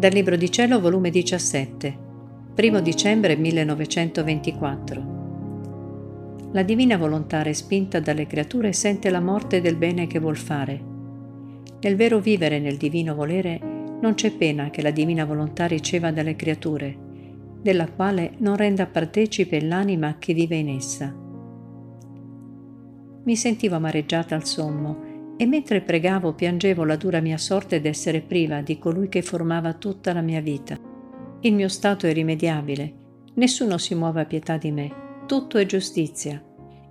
Dal Libro di Cielo, volume 17, 1 dicembre 1924. La divina volontà respinta dalle creature sente la morte del bene che vuol fare. Nel vero vivere nel divino volere non c'è pena che la divina volontà riceva dalle creature, della quale non renda partecipe l'anima che vive in essa. Mi sentivo amareggiata al sommo e mentre pregavo piangevo la dura mia sorte d'essere priva di colui che formava tutta la mia vita. Il mio stato è irrimediabile, nessuno si muove a pietà di me, tutto è giustizia.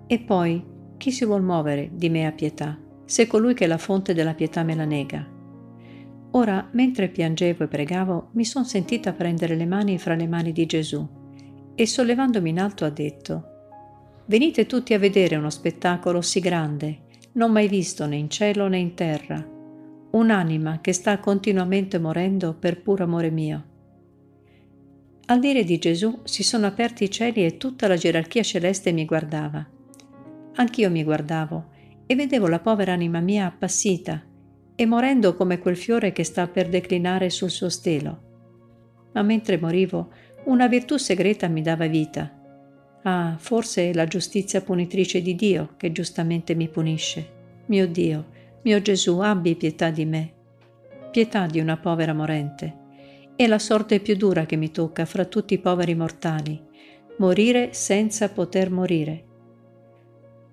E poi, chi si vuol muovere di me a pietà, se colui che è la fonte della pietà me la nega? Ora, mentre piangevo e pregavo, mi son sentita prendere le mani fra le mani di Gesù e sollevandomi in alto ha detto, Venite tutti a vedere uno spettacolo sì grande non mai visto né in cielo né in terra, un'anima che sta continuamente morendo per puro amore mio. Al dire di Gesù si sono aperti i cieli e tutta la gerarchia celeste mi guardava. Anch'io mi guardavo e vedevo la povera anima mia appassita e morendo come quel fiore che sta per declinare sul suo stelo. Ma mentre morivo, una virtù segreta mi dava vita Ah, forse è la giustizia punitrice di Dio che giustamente mi punisce. Mio Dio, mio Gesù, abbi pietà di me. Pietà di una povera morente. È la sorte più dura che mi tocca fra tutti i poveri mortali. Morire senza poter morire.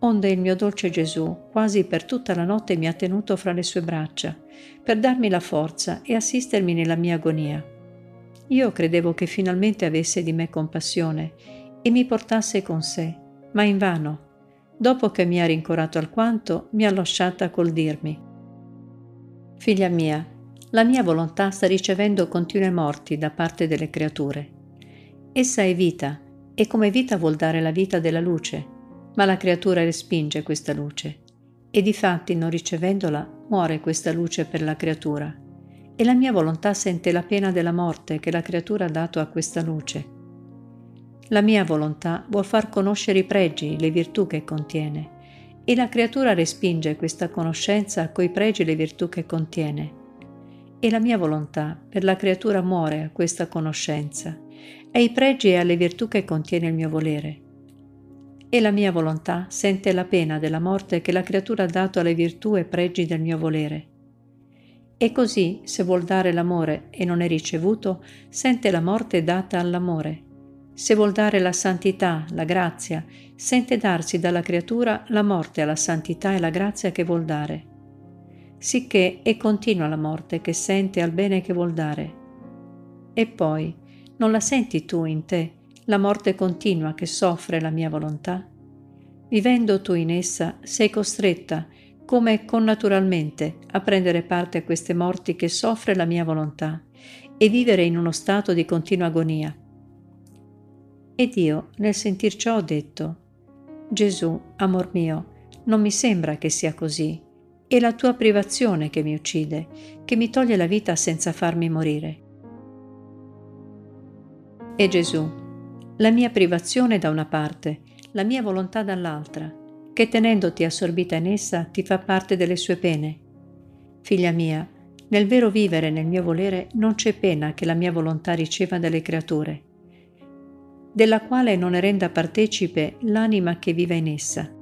Onde il mio dolce Gesù quasi per tutta la notte mi ha tenuto fra le sue braccia, per darmi la forza e assistermi nella mia agonia. Io credevo che finalmente avesse di me compassione e mi portasse con sé, ma invano. Dopo che mi ha rincorato alquanto, mi ha lasciata col dirmi Figlia mia, la mia volontà sta ricevendo continue morti da parte delle creature. Essa è vita, e come vita vuol dare la vita della luce, ma la creatura respinge questa luce, e difatti non ricevendola muore questa luce per la creatura, e la mia volontà sente la pena della morte che la creatura ha dato a questa luce la mia volontà vuol far conoscere i pregi, le virtù che contiene, e la creatura respinge questa conoscenza coi pregi e le virtù che contiene. E la mia volontà per la creatura muore a questa conoscenza, ai pregi e alle virtù che contiene il mio volere. E la mia volontà sente la pena della morte che la creatura ha dato alle virtù e pregi del mio volere. E così, se vuol dare l'amore e non è ricevuto, sente la morte data all'amore se vuol dare la santità, la grazia, sente darsi dalla creatura la morte alla santità e la grazia che vuol dare. Sicché è continua la morte che sente al bene che vuol dare. E poi, non la senti tu in te, la morte continua che soffre la mia volontà? Vivendo tu in essa, sei costretta, come connaturalmente, a prendere parte a queste morti che soffre la mia volontà e vivere in uno stato di continua agonia ed io, nel sentir ciò, ho detto, Gesù, amor mio, non mi sembra che sia così. È la tua privazione che mi uccide, che mi toglie la vita senza farmi morire. E Gesù, la mia privazione da una parte, la mia volontà dall'altra, che tenendoti assorbita in essa ti fa parte delle sue pene. Figlia mia, nel vero vivere nel mio volere non c'è pena che la mia volontà riceva dalle creature della quale non ne renda partecipe l'anima che vive in essa.